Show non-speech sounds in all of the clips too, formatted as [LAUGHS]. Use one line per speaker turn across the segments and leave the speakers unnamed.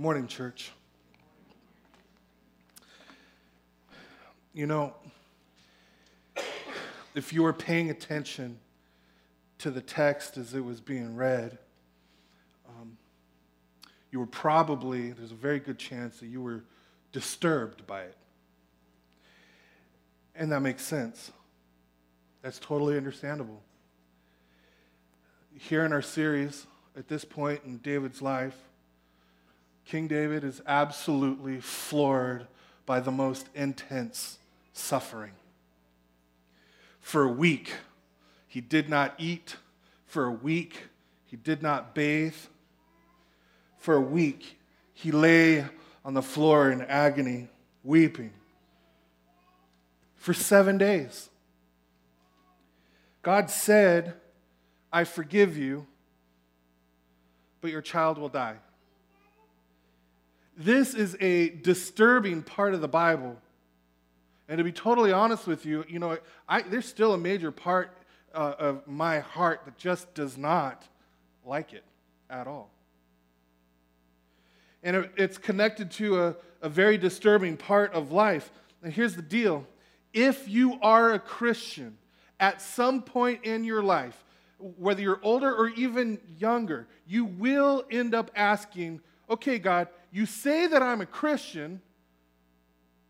Morning, church. You know, if you were paying attention to the text as it was being read, um, you were probably, there's a very good chance that you were disturbed by it. And that makes sense. That's totally understandable. Here in our series, at this point in David's life, King David is absolutely floored by the most intense suffering. For a week, he did not eat. For a week, he did not bathe. For a week, he lay on the floor in agony, weeping. For seven days. God said, I forgive you, but your child will die. This is a disturbing part of the Bible. And to be totally honest with you, you know, I, there's still a major part uh, of my heart that just does not like it at all. And it, it's connected to a, a very disturbing part of life. And here's the deal if you are a Christian at some point in your life, whether you're older or even younger, you will end up asking, okay, God, you say that I'm a Christian,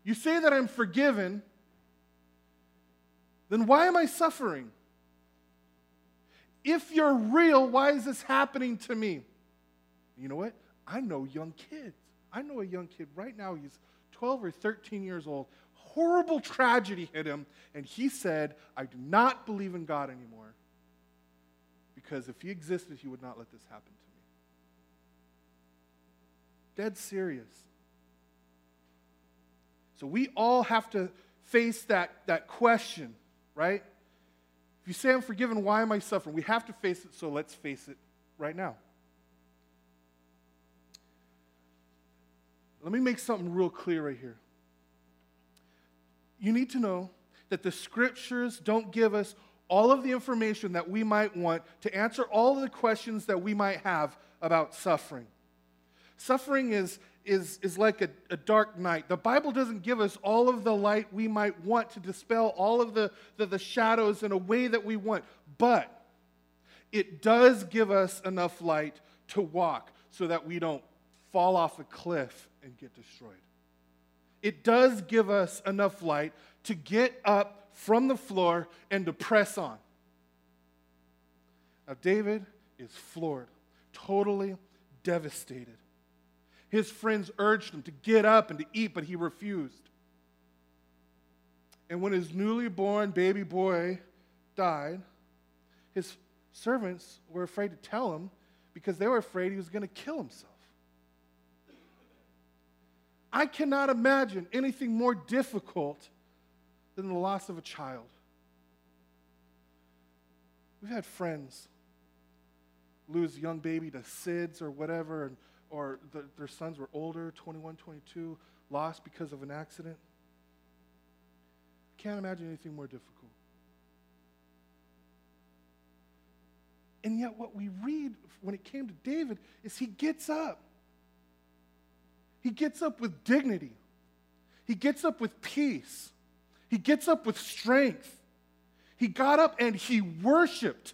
you say that I'm forgiven, then why am I suffering? If you're real, why is this happening to me? You know what? I know young kids. I know a young kid right now, he's 12 or 13 years old. Horrible tragedy hit him, and he said, I do not believe in God anymore because if he existed, he would not let this happen to me dead serious. So we all have to face that, that question, right? If you say I'm forgiven, why am I suffering? We have to face it, so let's face it right now. Let me make something real clear right here. You need to know that the scriptures don't give us all of the information that we might want to answer all of the questions that we might have about suffering. Suffering is, is, is like a, a, dark night. The Bible doesn't give us all of the light we might want to dispel all of the, the, the shadows in a way that we want, but it does give us enough light to walk so that we don't fall off a cliff and get destroyed. It does give us enough light to get up from the floor and to press on. Now, David is floored, totally devastated. His friends urged him to get up and to eat, but he refused. And when his newly born baby boy died, his servants were afraid to tell him because they were afraid he was going to kill himself. I cannot imagine anything more difficult than the loss of a child. We've had friends lose a young baby to SIDS or whatever, and or the, their sons were older, 21, 22, lost because of an accident. Can't imagine anything more difficult. And yet, what we read when it came to David is he gets up. He gets up with dignity. He gets up with peace. He gets up with strength. He got up and he worshiped.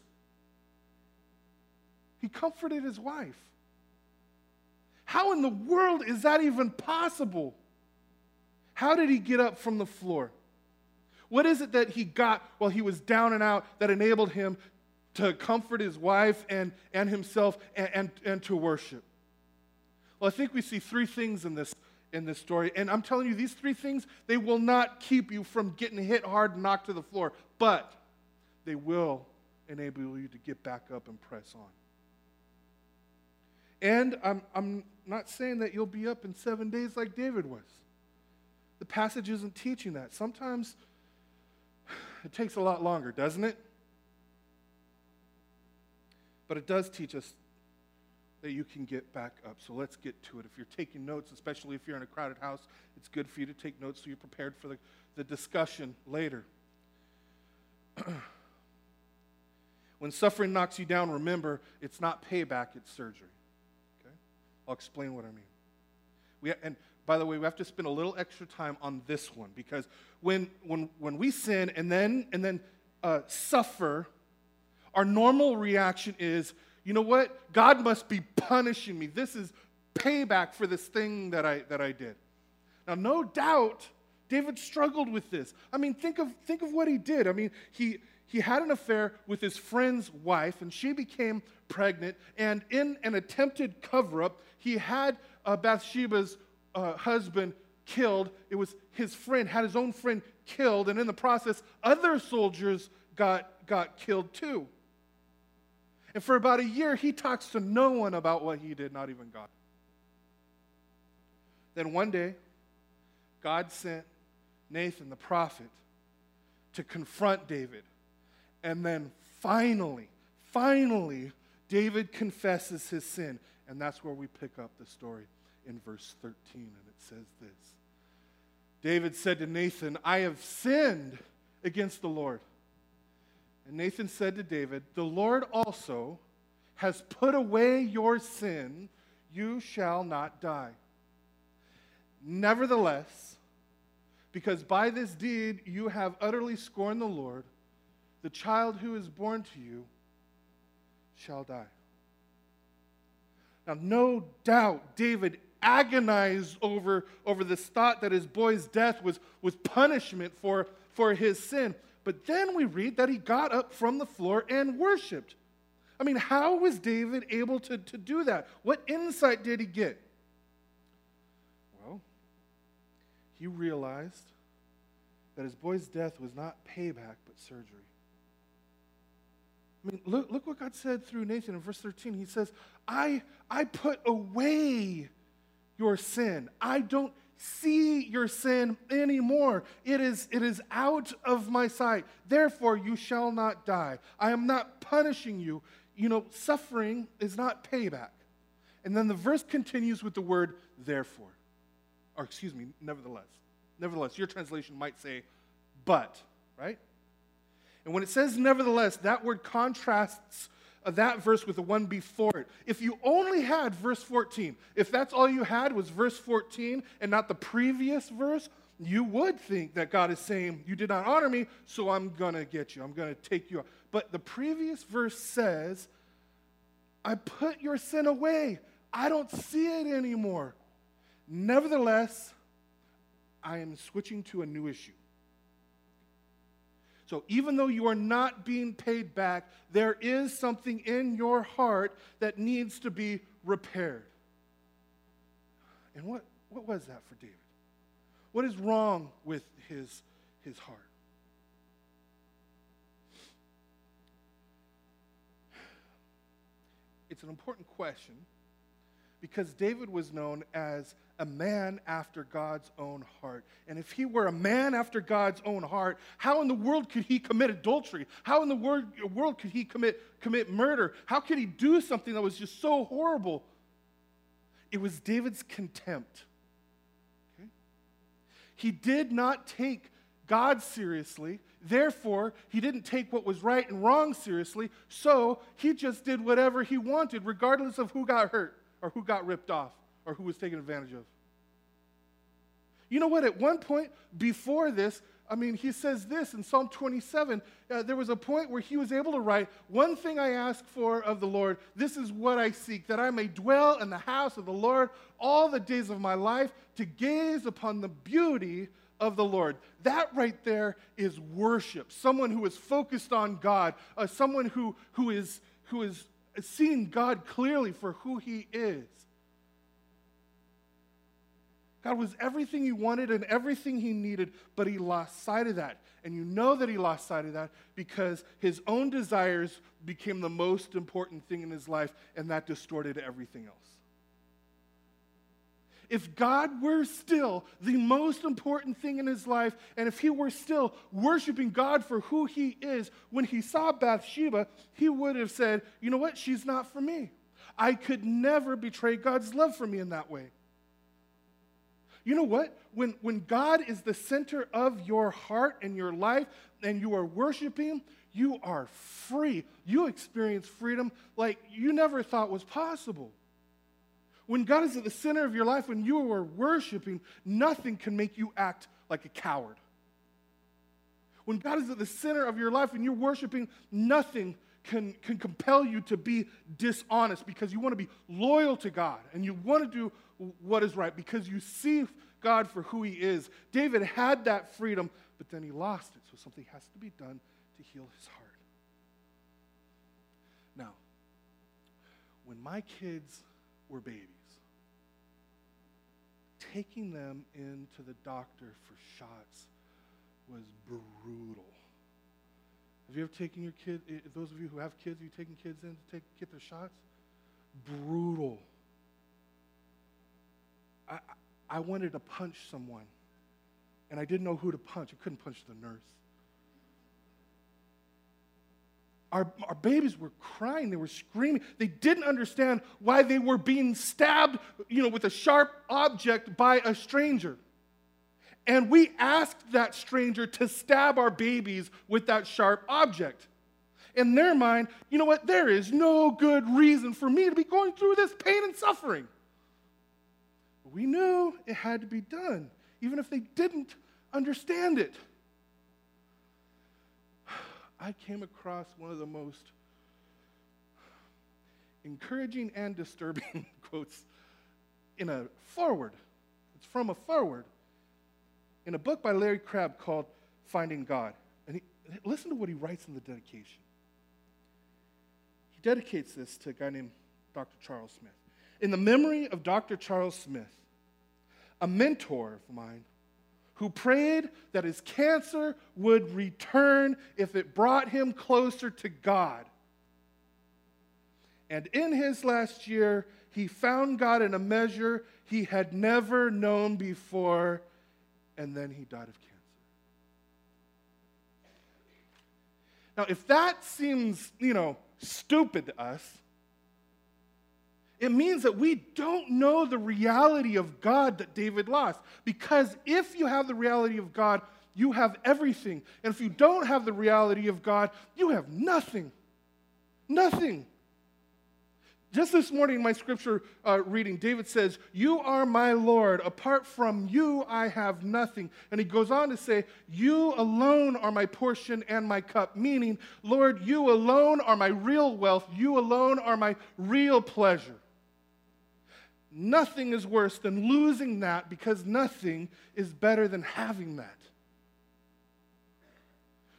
He comforted his wife. How in the world is that even possible? How did he get up from the floor? What is it that he got while he was down and out that enabled him to comfort his wife and, and himself and, and, and to worship? Well, I think we see three things in this, in this story. And I'm telling you, these three things, they will not keep you from getting hit hard and knocked to the floor, but they will enable you to get back up and press on. And I'm, I'm not saying that you'll be up in seven days like David was. The passage isn't teaching that. Sometimes it takes a lot longer, doesn't it? But it does teach us that you can get back up. So let's get to it. If you're taking notes, especially if you're in a crowded house, it's good for you to take notes so you're prepared for the, the discussion later. [CLEARS THROAT] when suffering knocks you down, remember it's not payback, it's surgery. I'll explain what I mean. We, and by the way, we have to spend a little extra time on this one because when, when, when we sin and then, and then uh, suffer, our normal reaction is, you know what? God must be punishing me. This is payback for this thing that I, that I did. Now, no doubt, David struggled with this. I mean, think of, think of what he did. I mean, he, he had an affair with his friend's wife, and she became pregnant. And in an attempted cover up, he had uh, Bathsheba's uh, husband killed. It was his friend, had his own friend killed. And in the process, other soldiers got, got killed too. And for about a year, he talks to no one about what he did, not even God. Then one day, God sent Nathan the prophet to confront David. And then finally, finally, David confesses his sin. And that's where we pick up the story in verse 13. And it says this David said to Nathan, I have sinned against the Lord. And Nathan said to David, The Lord also has put away your sin. You shall not die. Nevertheless, because by this deed you have utterly scorned the Lord, the child who is born to you shall die. Now, no doubt David agonized over, over this thought that his boy's death was, was punishment for, for his sin. But then we read that he got up from the floor and worshiped. I mean, how was David able to, to do that? What insight did he get? Well, he realized that his boy's death was not payback, but surgery. I mean, look, look what God said through Nathan in verse 13. He says, I, I put away your sin. I don't see your sin anymore. It is, it is out of my sight. Therefore, you shall not die. I am not punishing you. You know, suffering is not payback. And then the verse continues with the word therefore. Or, excuse me, nevertheless. Nevertheless, your translation might say, but, right? And when it says nevertheless, that word contrasts uh, that verse with the one before it. If you only had verse 14, if that's all you had was verse 14 and not the previous verse, you would think that God is saying, You did not honor me, so I'm going to get you. I'm going to take you out. But the previous verse says, I put your sin away. I don't see it anymore. Nevertheless, I am switching to a new issue. So even though you are not being paid back, there is something in your heart that needs to be repaired. And what, what was that for David? What is wrong with his, his heart? It's an important question because David was known as a man after God's own heart. And if he were a man after God's own heart, how in the world could he commit adultery? How in the world could he commit, commit murder? How could he do something that was just so horrible? It was David's contempt. Okay? He did not take God seriously. Therefore, he didn't take what was right and wrong seriously. So he just did whatever he wanted, regardless of who got hurt or who got ripped off or who was taken advantage of. You know what? At one point before this, I mean, he says this in Psalm 27. Uh, there was a point where he was able to write, One thing I ask for of the Lord, this is what I seek, that I may dwell in the house of the Lord all the days of my life, to gaze upon the beauty of the Lord. That right there is worship. Someone who is focused on God, uh, someone who, who, is, who is seeing God clearly for who he is. God was everything he wanted and everything he needed, but he lost sight of that. And you know that he lost sight of that because his own desires became the most important thing in his life, and that distorted everything else. If God were still the most important thing in his life, and if he were still worshiping God for who he is, when he saw Bathsheba, he would have said, You know what? She's not for me. I could never betray God's love for me in that way. You know what? When, when God is the center of your heart and your life and you are worshiping, you are free. You experience freedom like you never thought was possible. When God is at the center of your life, when you are worshiping, nothing can make you act like a coward. When God is at the center of your life and you're worshiping, nothing can, can compel you to be dishonest because you want to be loyal to God and you want to do what is right because you see God for who He is. David had that freedom, but then he lost it, so something has to be done to heal his heart. Now, when my kids were babies, taking them into the doctor for shots was brutal. Have you ever taken your kid, eh, those of you who have kids, you taking kids in to take, get their shots? Brutal. I, I wanted to punch someone, and I didn't know who to punch. I couldn't punch the nurse. Our, our babies were crying, they were screaming. They didn't understand why they were being stabbed, you know, with a sharp object by a stranger. And we asked that stranger to stab our babies with that sharp object. In their mind, you know what? There is no good reason for me to be going through this pain and suffering. We knew it had to be done, even if they didn't understand it. [SIGHS] I came across one of the most encouraging and disturbing [LAUGHS] quotes in a foreword. It's from a foreword in a book by Larry Crabb called Finding God. And he, listen to what he writes in the dedication. He dedicates this to a guy named Dr. Charles Smith. In the memory of Dr. Charles Smith, a mentor of mine who prayed that his cancer would return if it brought him closer to God. And in his last year, he found God in a measure he had never known before and then he died of cancer. Now, if that seems, you know, stupid to us, it means that we don't know the reality of God that David lost. Because if you have the reality of God, you have everything. And if you don't have the reality of God, you have nothing. Nothing. Just this morning in my scripture uh, reading, David says, You are my Lord. Apart from you, I have nothing. And he goes on to say, You alone are my portion and my cup. Meaning, Lord, you alone are my real wealth. You alone are my real pleasure. Nothing is worse than losing that because nothing is better than having that.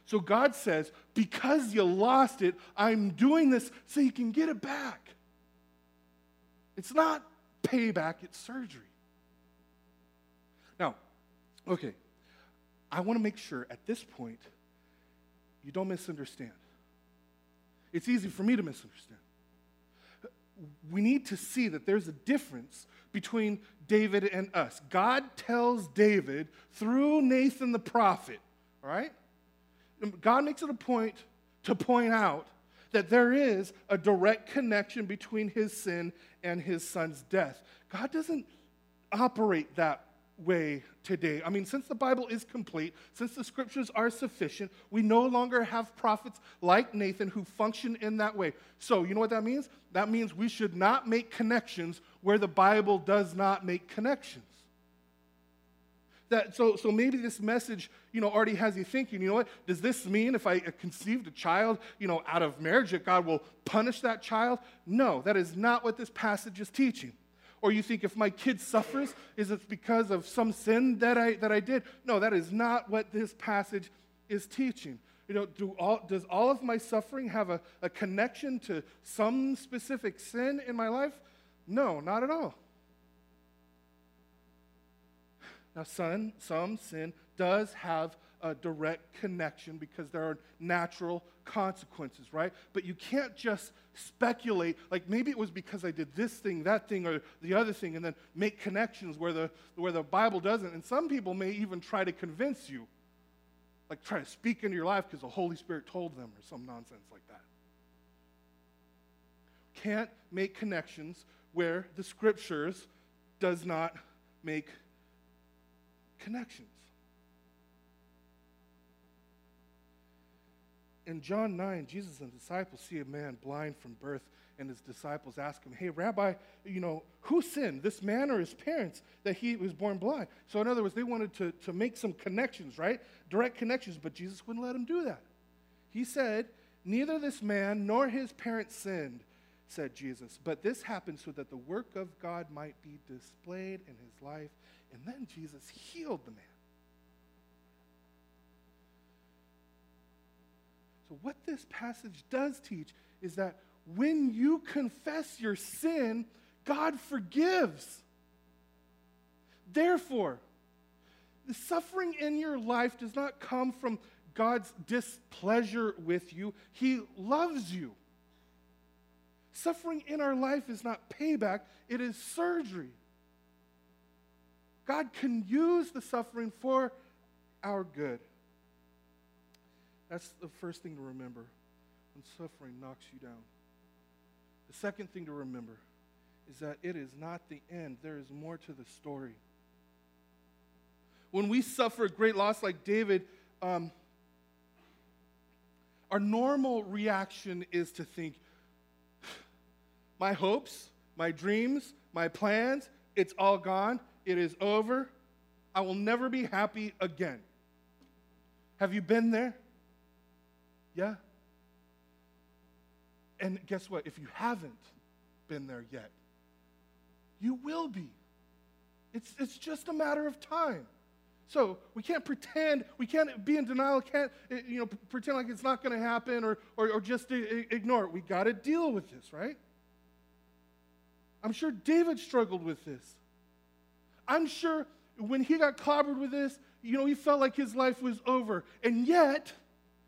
So God says, Because you lost it, I'm doing this so you can get it back. It's not payback, it's surgery. Now, okay, I want to make sure at this point you don't misunderstand. It's easy for me to misunderstand. We need to see that there's a difference between David and us. God tells David through Nathan the prophet, all right? God makes it a point to point out that there is a direct connection between his sin and his son's death. God doesn't operate that way today. I mean, since the Bible is complete, since the scriptures are sufficient, we no longer have prophets like Nathan who function in that way. So, you know what that means? That means we should not make connections where the Bible does not make connections. That, so, so maybe this message, you know, already has you thinking, you know what, does this mean if I conceived a child, you know, out of marriage that God will punish that child? No, that is not what this passage is teaching. Or you think if my kid suffers, is it because of some sin that I, that I did? No, that is not what this passage is teaching. You know, do all, does all of my suffering have a, a connection to some specific sin in my life? No, not at all. Now, son, some sin does have a direct connection because there are natural consequences, right? But you can't just speculate, like maybe it was because I did this thing, that thing, or the other thing, and then make connections where the, where the Bible doesn't. And some people may even try to convince you, like try to speak into your life because the Holy Spirit told them or some nonsense like that. Can't make connections where the scriptures does not make connections. In John 9, Jesus and disciples see a man blind from birth, and his disciples ask him, Hey, Rabbi, you know, who sinned, this man or his parents, that he was born blind? So, in other words, they wanted to, to make some connections, right? Direct connections, but Jesus wouldn't let him do that. He said, Neither this man nor his parents sinned, said Jesus, but this happened so that the work of God might be displayed in his life. And then Jesus healed the man. So, what this passage does teach is that when you confess your sin, God forgives. Therefore, the suffering in your life does not come from God's displeasure with you, He loves you. Suffering in our life is not payback, it is surgery. God can use the suffering for our good. That's the first thing to remember when suffering knocks you down. The second thing to remember is that it is not the end, there is more to the story. When we suffer a great loss like David, um, our normal reaction is to think, [SIGHS] my hopes, my dreams, my plans, it's all gone. It is over. I will never be happy again. Have you been there? Yeah? And guess what? If you haven't been there yet, you will be. It's, it's just a matter of time. So we can't pretend, we can't be in denial, can't eh, you know, pretend like it's not going to happen or, or, or just ignore it. We got to deal with this, right? I'm sure David struggled with this. I'm sure when he got clobbered with this, you know, he felt like his life was over. And yet,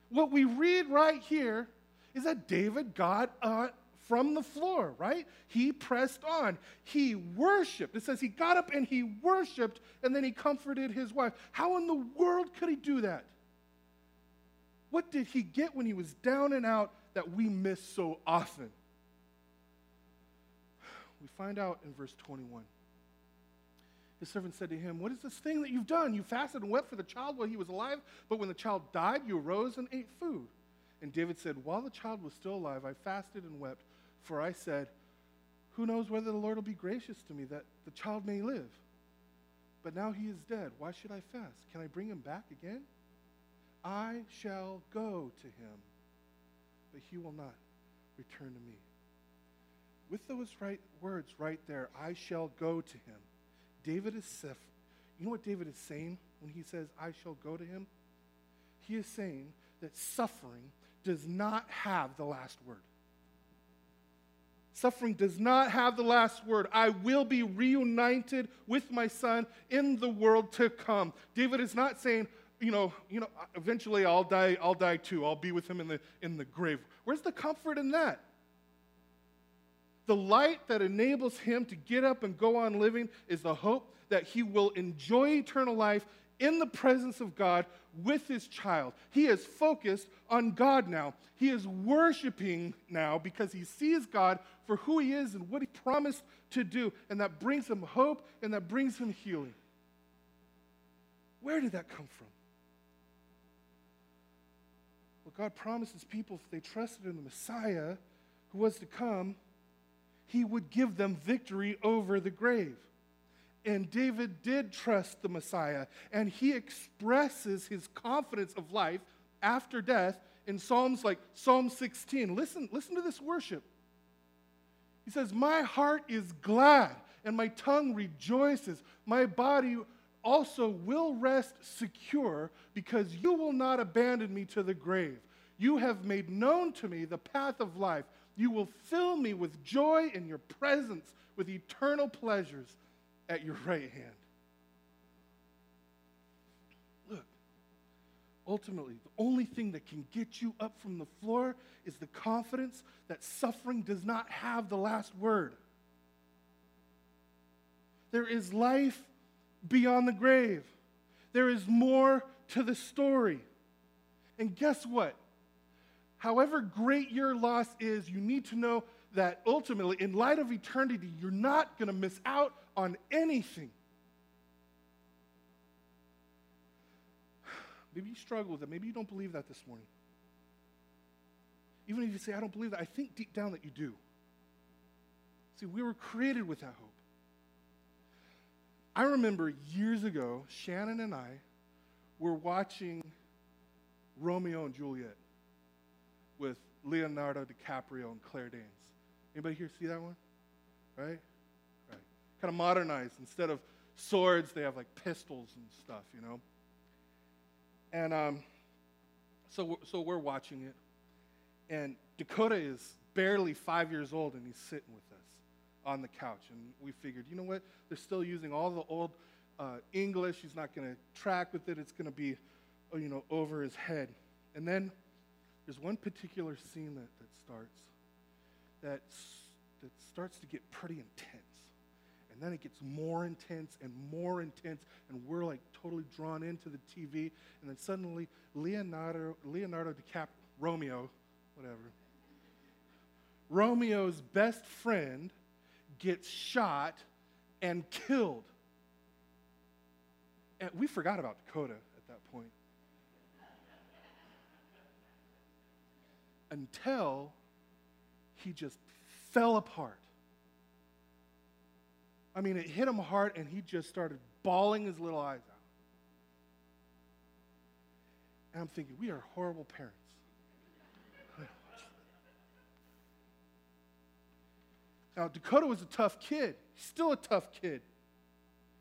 what we read right here is that David got uh, from the floor, right? He pressed on. He worshiped. It says he got up and he worshiped and then he comforted his wife. How in the world could he do that? What did he get when he was down and out that we miss so often? We find out in verse 21. His servant said to him, What is this thing that you've done? You fasted and wept for the child while he was alive, but when the child died, you arose and ate food. And David said, While the child was still alive, I fasted and wept, for I said, Who knows whether the Lord will be gracious to me that the child may live? But now he is dead. Why should I fast? Can I bring him back again? I shall go to him, but he will not return to me. With those right words right there, I shall go to him David is Sif. You know what David is saying when he says, I shall go to him? He is saying that suffering does not have the last word. Suffering does not have the last word. I will be reunited with my son in the world to come. David is not saying, you know, you know, eventually I'll die, I'll die too. I'll be with him in the in the grave. Where's the comfort in that? The light that enables him to get up and go on living is the hope that he will enjoy eternal life in the presence of God with his child. He is focused on God now. He is worshiping now because he sees God for who he is and what he promised to do. And that brings him hope and that brings him healing. Where did that come from? Well, God promises people if they trusted in the Messiah who was to come, he would give them victory over the grave. And David did trust the Messiah, and he expresses his confidence of life after death in Psalms like Psalm 16. Listen, listen to this worship. He says, My heart is glad, and my tongue rejoices. My body also will rest secure, because you will not abandon me to the grave. You have made known to me the path of life. You will fill me with joy in your presence, with eternal pleasures at your right hand. Look, ultimately, the only thing that can get you up from the floor is the confidence that suffering does not have the last word. There is life beyond the grave. There is more to the story. And guess what? However great your loss is, you need to know that ultimately, in light of eternity, you're not going to miss out on anything. [SIGHS] Maybe you struggle with it. Maybe you don't believe that this morning. Even if you say, I don't believe that, I think deep down that you do. See, we were created with that hope. I remember years ago, Shannon and I were watching Romeo and Juliet with Leonardo DiCaprio and Claire Danes. Anybody here see that one? Right? Right. Kind of modernized. Instead of swords, they have like pistols and stuff, you know? And um, so, so we're watching it. And Dakota is barely five years old, and he's sitting with us on the couch. And we figured, you know what? They're still using all the old uh, English. He's not going to track with it. It's going to be, you know, over his head. And then there's one particular scene that, that starts that, that starts to get pretty intense. And then it gets more intense and more intense, and we're like totally drawn into the TV. And then suddenly, Leonardo, Leonardo DiCaprio, Romeo, whatever, Romeo's best friend gets shot and killed. And we forgot about Dakota at that point. Until he just fell apart. I mean, it hit him hard and he just started bawling his little eyes out. And I'm thinking, we are horrible parents. [LAUGHS] Now, Dakota was a tough kid. He's still a tough kid.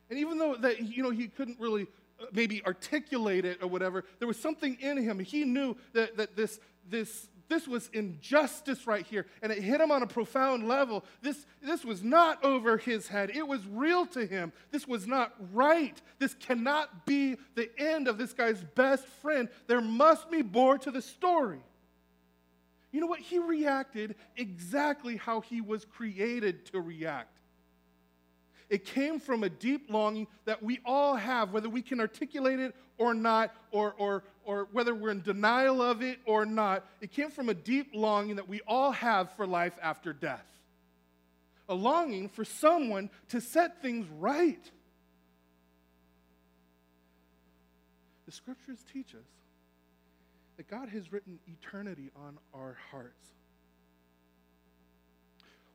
And even though that, you know, he couldn't really uh, maybe articulate it or whatever, there was something in him. He knew that, that this, this, this was injustice right here. And it hit him on a profound level. This, this was not over his head, it was real to him. This was not right. This cannot be the end of this guy's best friend. There must be more to the story. You know what? He reacted exactly how he was created to react. It came from a deep longing that we all have, whether we can articulate it or not, or, or, or whether we're in denial of it or not. It came from a deep longing that we all have for life after death. A longing for someone to set things right. The scriptures teach us that God has written eternity on our hearts.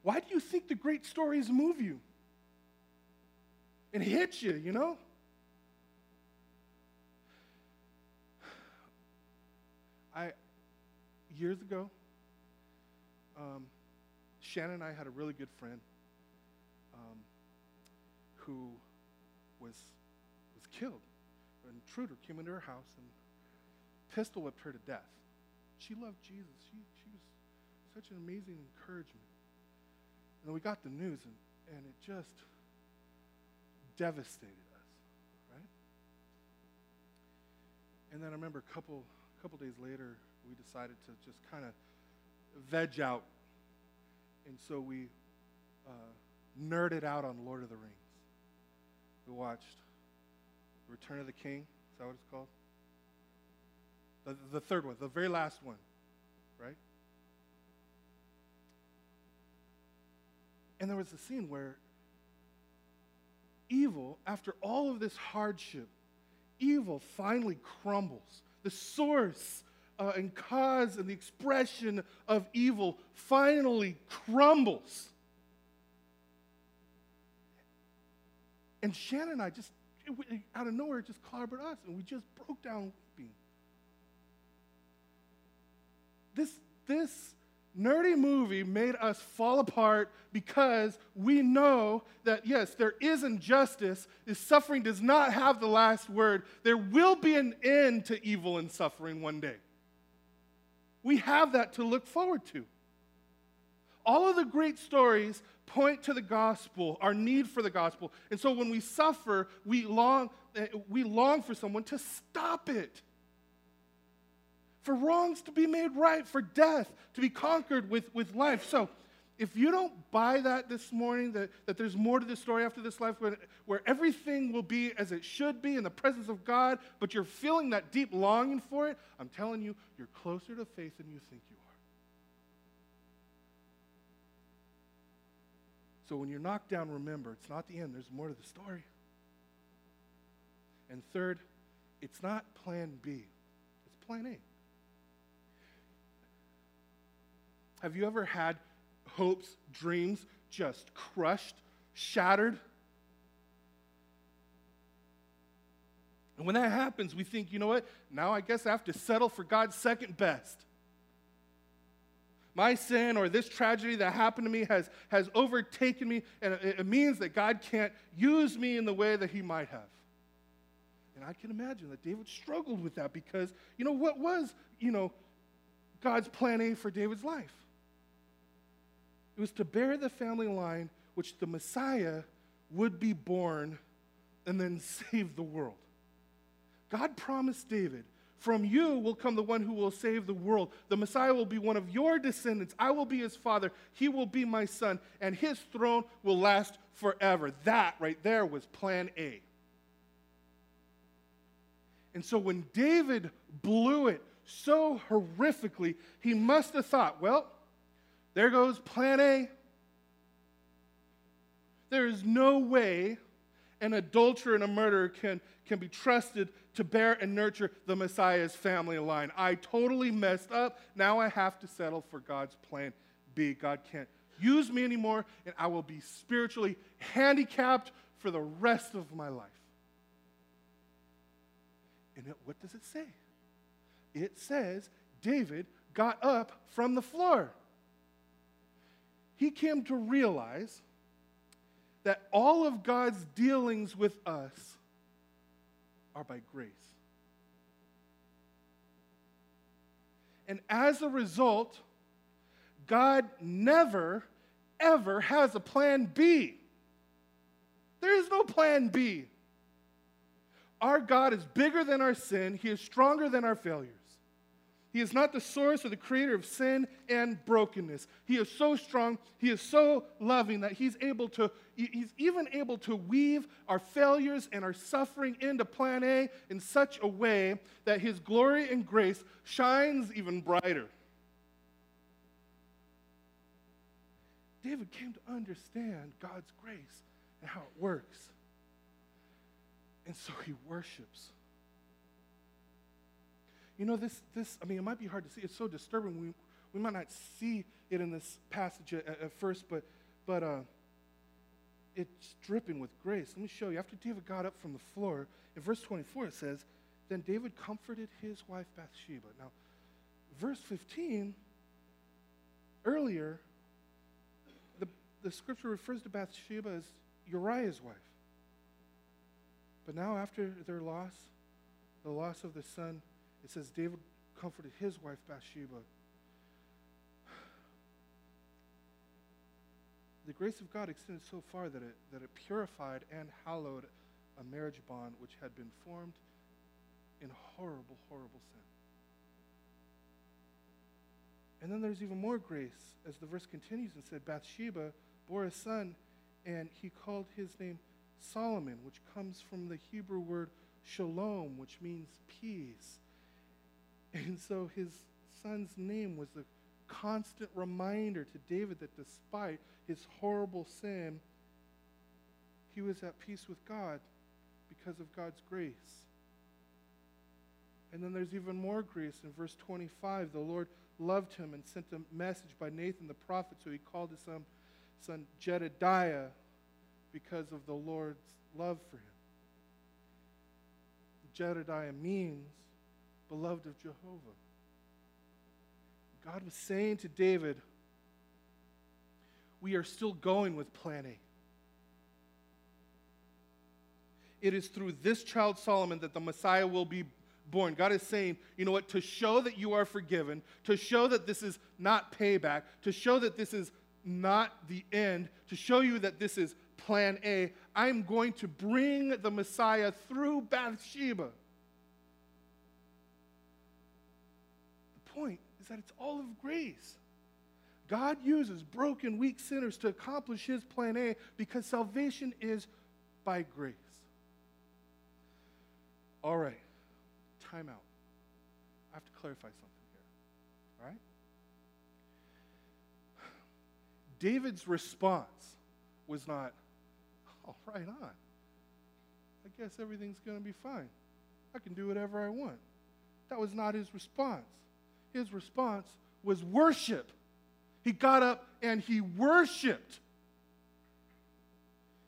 Why do you think the great stories move you? and hit you, you know? Years ago, um, Shannon and I had a really good friend um, who was, was killed. An intruder came into her house and pistol whipped her to death. She loved Jesus. She, she was such an amazing encouragement. And then we got the news, and, and it just devastated us, right? And then I remember a couple, couple days later, we decided to just kind of veg out. And so we uh, nerded out on Lord of the Rings. We watched Return of the King. Is that what it's called? The, the third one, the very last one, right? And there was a scene where evil, after all of this hardship, evil finally crumbles. The source uh, and cause and the expression of evil finally crumbles. And Shannon and I just, it, out of nowhere, just clobbered us, and we just broke down weeping. This, this nerdy movie made us fall apart because we know that, yes, there is injustice. This suffering does not have the last word. There will be an end to evil and suffering one day. We have that to look forward to. All of the great stories point to the gospel, our need for the gospel. And so when we suffer, we long, we long for someone to stop it for wrongs to be made right, for death to be conquered with, with life. So, if you don't buy that this morning, that, that there's more to the story after this life, where, where everything will be as it should be in the presence of God, but you're feeling that deep longing for it, I'm telling you, you're closer to faith than you think you are. So when you're knocked down, remember, it's not the end, there's more to the story. And third, it's not plan B, it's plan A. Have you ever had hopes, dreams just crushed, shattered. And when that happens, we think, you know what? Now I guess I have to settle for God's second best. My sin or this tragedy that happened to me has, has overtaken me, and it, it means that God can't use me in the way that He might have. And I can imagine that David struggled with that because, you know, what was, you know, God's plan A for David's life? It was to bear the family line which the Messiah would be born and then [LAUGHS] save the world. God promised David, From you will come the one who will save the world. The Messiah will be one of your descendants. I will be his father. He will be my son, and his throne will last forever. That right there was plan A. And so when David blew it so horrifically, he must have thought, well, there goes plan A. There is no way an adulterer and a murderer can, can be trusted to bear and nurture the Messiah's family line. I totally messed up. Now I have to settle for God's plan B. God can't use me anymore, and I will be spiritually handicapped for the rest of my life. And it, what does it say? It says David got up from the floor. He came to realize that all of God's dealings with us are by grace. And as a result, God never, ever has a plan B. There is no plan B. Our God is bigger than our sin, He is stronger than our failures. He is not the source or the creator of sin and brokenness. He is so strong, he is so loving that he's able to he's even able to weave our failures and our suffering into plan A in such a way that his glory and grace shines even brighter. David came to understand God's grace and how it works. And so he worships. You know, this, this, I mean, it might be hard to see. It's so disturbing. We, we might not see it in this passage at, at first, but, but uh, it's dripping with grace. Let me show you. After David got up from the floor, in verse 24 it says, Then David comforted his wife Bathsheba. Now, verse 15, earlier, the, the scripture refers to Bathsheba as Uriah's wife. But now, after their loss, the loss of the son, it says David comforted his wife Bathsheba. The grace of God extended so far that it, that it purified and hallowed a marriage bond which had been formed in horrible, horrible sin. And then there's even more grace as the verse continues and said, Bathsheba bore a son, and he called his name Solomon, which comes from the Hebrew word shalom, which means peace. And so his son's name was a constant reminder to David that despite his horrible sin, he was at peace with God because of God's grace. And then there's even more grace in verse 25. The Lord loved him and sent a message by Nathan the prophet, so he called his son, son Jedediah because of the Lord's love for him. Jedediah means beloved of Jehovah. God was saying to David, we are still going with plan A. It is through this child Solomon that the Messiah will be born. God is saying, you know what, to show that you are forgiven, to show that this is not payback, to show that this is not the end, to show you that this is plan A, I'm going to bring the Messiah through Bathsheba. Point is that it's all of grace. God uses broken, weak sinners to accomplish his plan A because salvation is by grace. All right, time out. I have to clarify something here. All right? David's response was not, oh, right on. I guess everything's going to be fine. I can do whatever I want. That was not his response. His response was worship. He got up and he worshiped.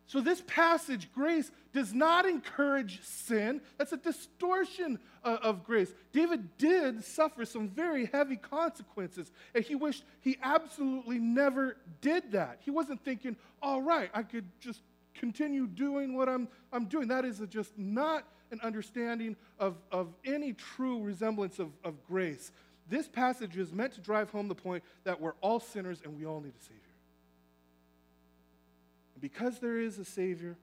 So, this passage, grace, does not encourage sin. That's a distortion of, grace. David did suffer some very heavy consequences, and he wished he absolutely never did that. He wasn't thinking, all right, I could just continue doing what I'm, I'm doing. That is just not an understanding of, of any true resemblance of, of grace. This passage is meant to drive home the point that we're all sinners and we all need a Savior. And because there is a Savior,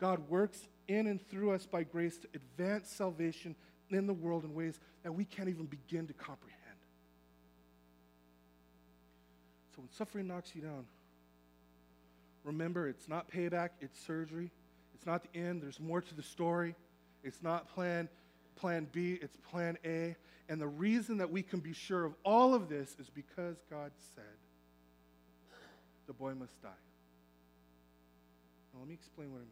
God works in and through us by grace to advance salvation in the world in ways that we can't even begin to comprehend. So when suffering knocks you down, remember it's not payback, it's surgery. It's not the end, there's more to the story. It's not plan plan B, it's plan A. And the reason that we can be sure of all of this is because God said the boy must die. Now, let me explain what I mean.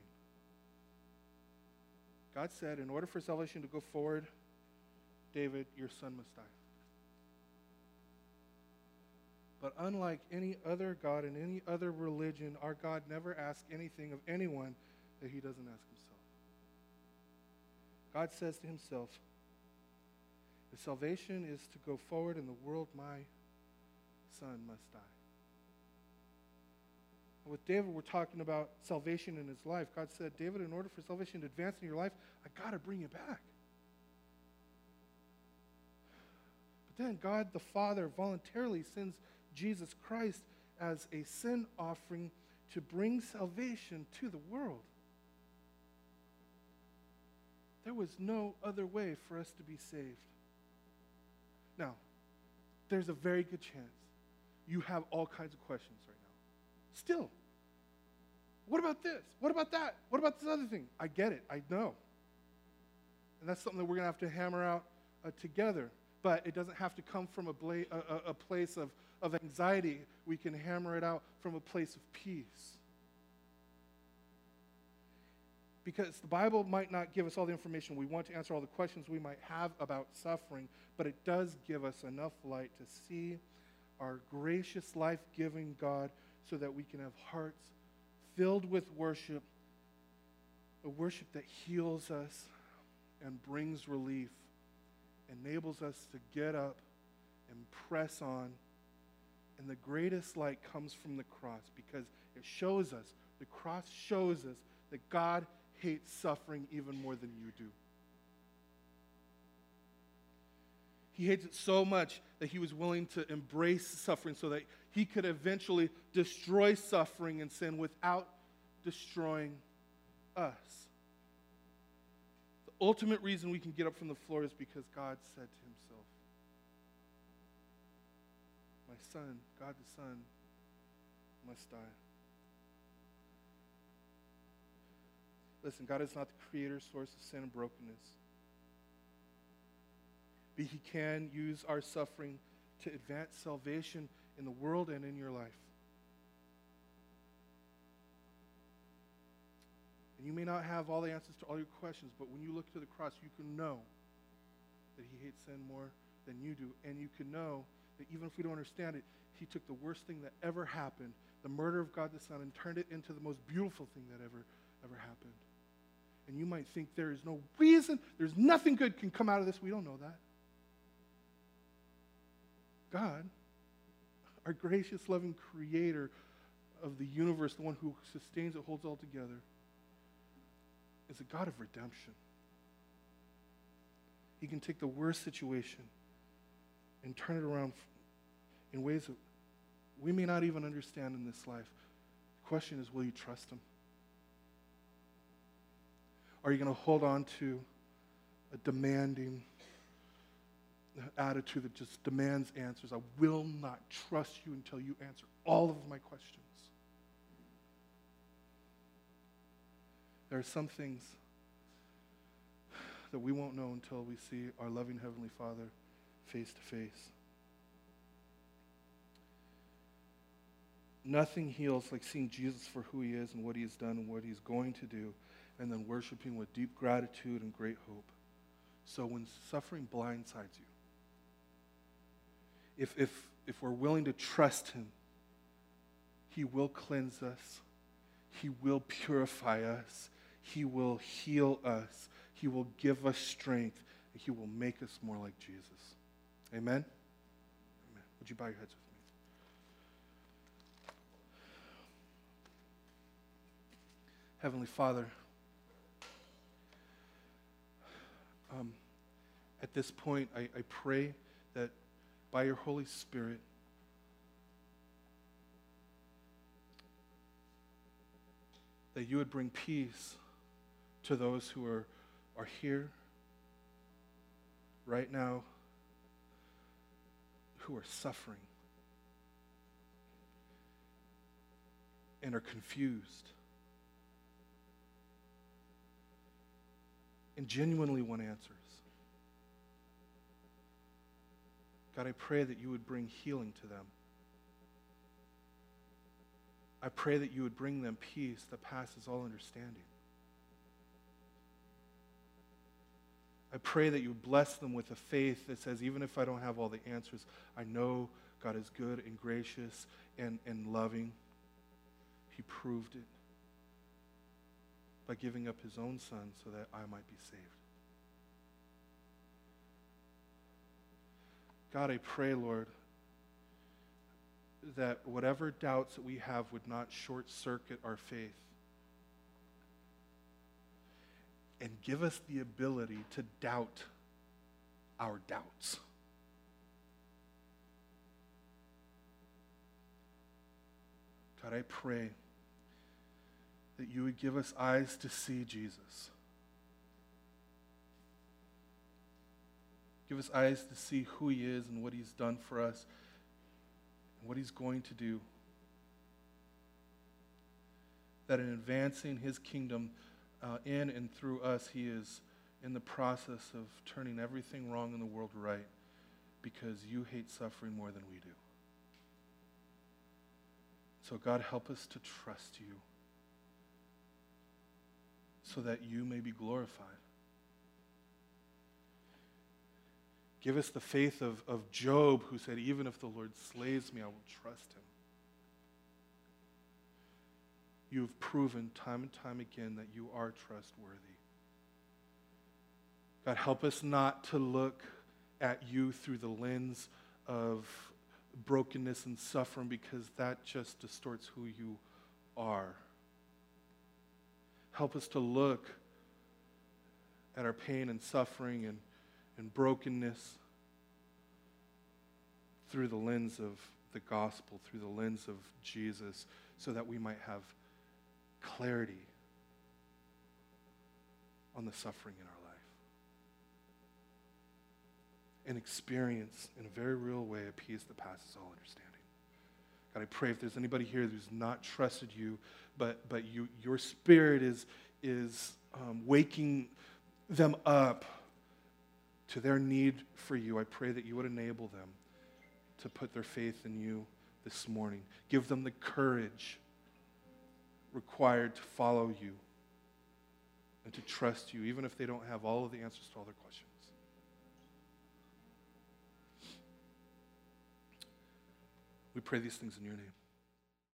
God said, in order for salvation to go forward, David, your son must die. But unlike any other God and any other religion, our God never asks anything of anyone that he doesn't ask himself. God says to himself, if salvation is to go forward in the world, my son must die. With David, we're talking about salvation in his life. God said, David, in order for salvation to advance in your life, I got to bring you back. But then God the Father voluntarily sends Jesus Christ as a sin offering to bring salvation to the world. There was no other way for us to be saved. Now, there's a very good chance you have all kinds of questions right now. Still, what about this? What about that? What about this other thing? I get it. I know. And that's something that we're going to have to hammer out uh, together. But it doesn't have to come from a, bla- a, a place of, of anxiety. We can hammer it out from a place of peace because the Bible might not give us all the information we want to answer all the questions we might have about suffering, but it does give us enough light to see our gracious, life giving God so that we can have hearts filled with worship, a worship that heals us and brings relief, enables us to get up and press on. And the greatest light comes from the cross because it shows us, the cross shows us that God hates suffering even more than you do. He hates it so much that he was willing to embrace suffering so that he could eventually destroy suffering and sin without destroying us. The ultimate reason we can get up from the floor is because God said to himself, My son, God the Son, must die. Listen, God is not the creator, source of sin and brokenness. But He can use our suffering to advance salvation in the world and in your life. And you may not have all the answers to all your questions, but when you look to the cross, you can know that He hates sin more than you do. And you can know that even if we don't understand it, He took the worst thing that ever happened, the murder of God the Son, and turned it into the most beautiful thing that ever, ever happened. And you might think there is no reason, there's nothing good can come out of this. We don't know that. God, our gracious, loving creator of the universe, the one who sustains it, holds all together, is a God of redemption. He can take the worst situation and turn it around in ways that we may not even understand in this life. The question is will you trust Him? Are you going to hold on to a demanding attitude that just demands answers? I will not trust you until you answer all of my questions. There are some things that we won't know until we see our loving Heavenly Father face to face. Nothing heals like seeing Jesus for who he is and what he has done and what he's going to do and then worshiping with deep gratitude and great hope. So when suffering blindsides you, if, if, if we're willing to trust Him, He will cleanse us, He will purify us, He will heal us, He will give us strength, and He will make us more like Jesus. Amen? Amen. Would you bow your heads with me? Heavenly Father, um, at this point, I, I pray by your Holy Spirit, that you would bring peace to those who are, are here right now who are suffering and are confused and genuinely want answers. God, I pray that you would bring healing to them. I pray that you would bring them peace that passes all understanding. I pray that you bless them with a faith that says, even if I don't have all the answers, I know God is good and gracious and, and loving. He proved it by giving up his own son so that I might be saved. God, I pray, Lord, that whatever doubts that we have would not short circuit our faith. And give us the ability to doubt our doubts. God, I pray that you would give us eyes to see Jesus. Give us eyes to see who he is and what he's done for us and what he's going to do. That in advancing his kingdom uh, in and through us, he is in the process of turning everything wrong in the world right because you hate suffering more than we do. So, God, help us to trust you so that you may be glorified. Give us the faith of, of Job, who said, Even if the Lord slays me, I will trust him. You have proven time and time again that you are trustworthy. God, help us not to look at you through the lens of brokenness and suffering because that just distorts who you are. Help us to look at our pain and suffering and and brokenness through the lens of the gospel, through the lens of Jesus, so that we might have clarity on the suffering in our life. And experience in a very real way a peace that passes all understanding. God, I pray if there's anybody here who's not trusted you, but, but you, your spirit is, is um, waking them up to their need for you, I pray that you would enable them to put their faith in you this morning. Give them the courage required to follow you and to trust you, even if they don't have all of the answers to all their questions. We pray these things in your name.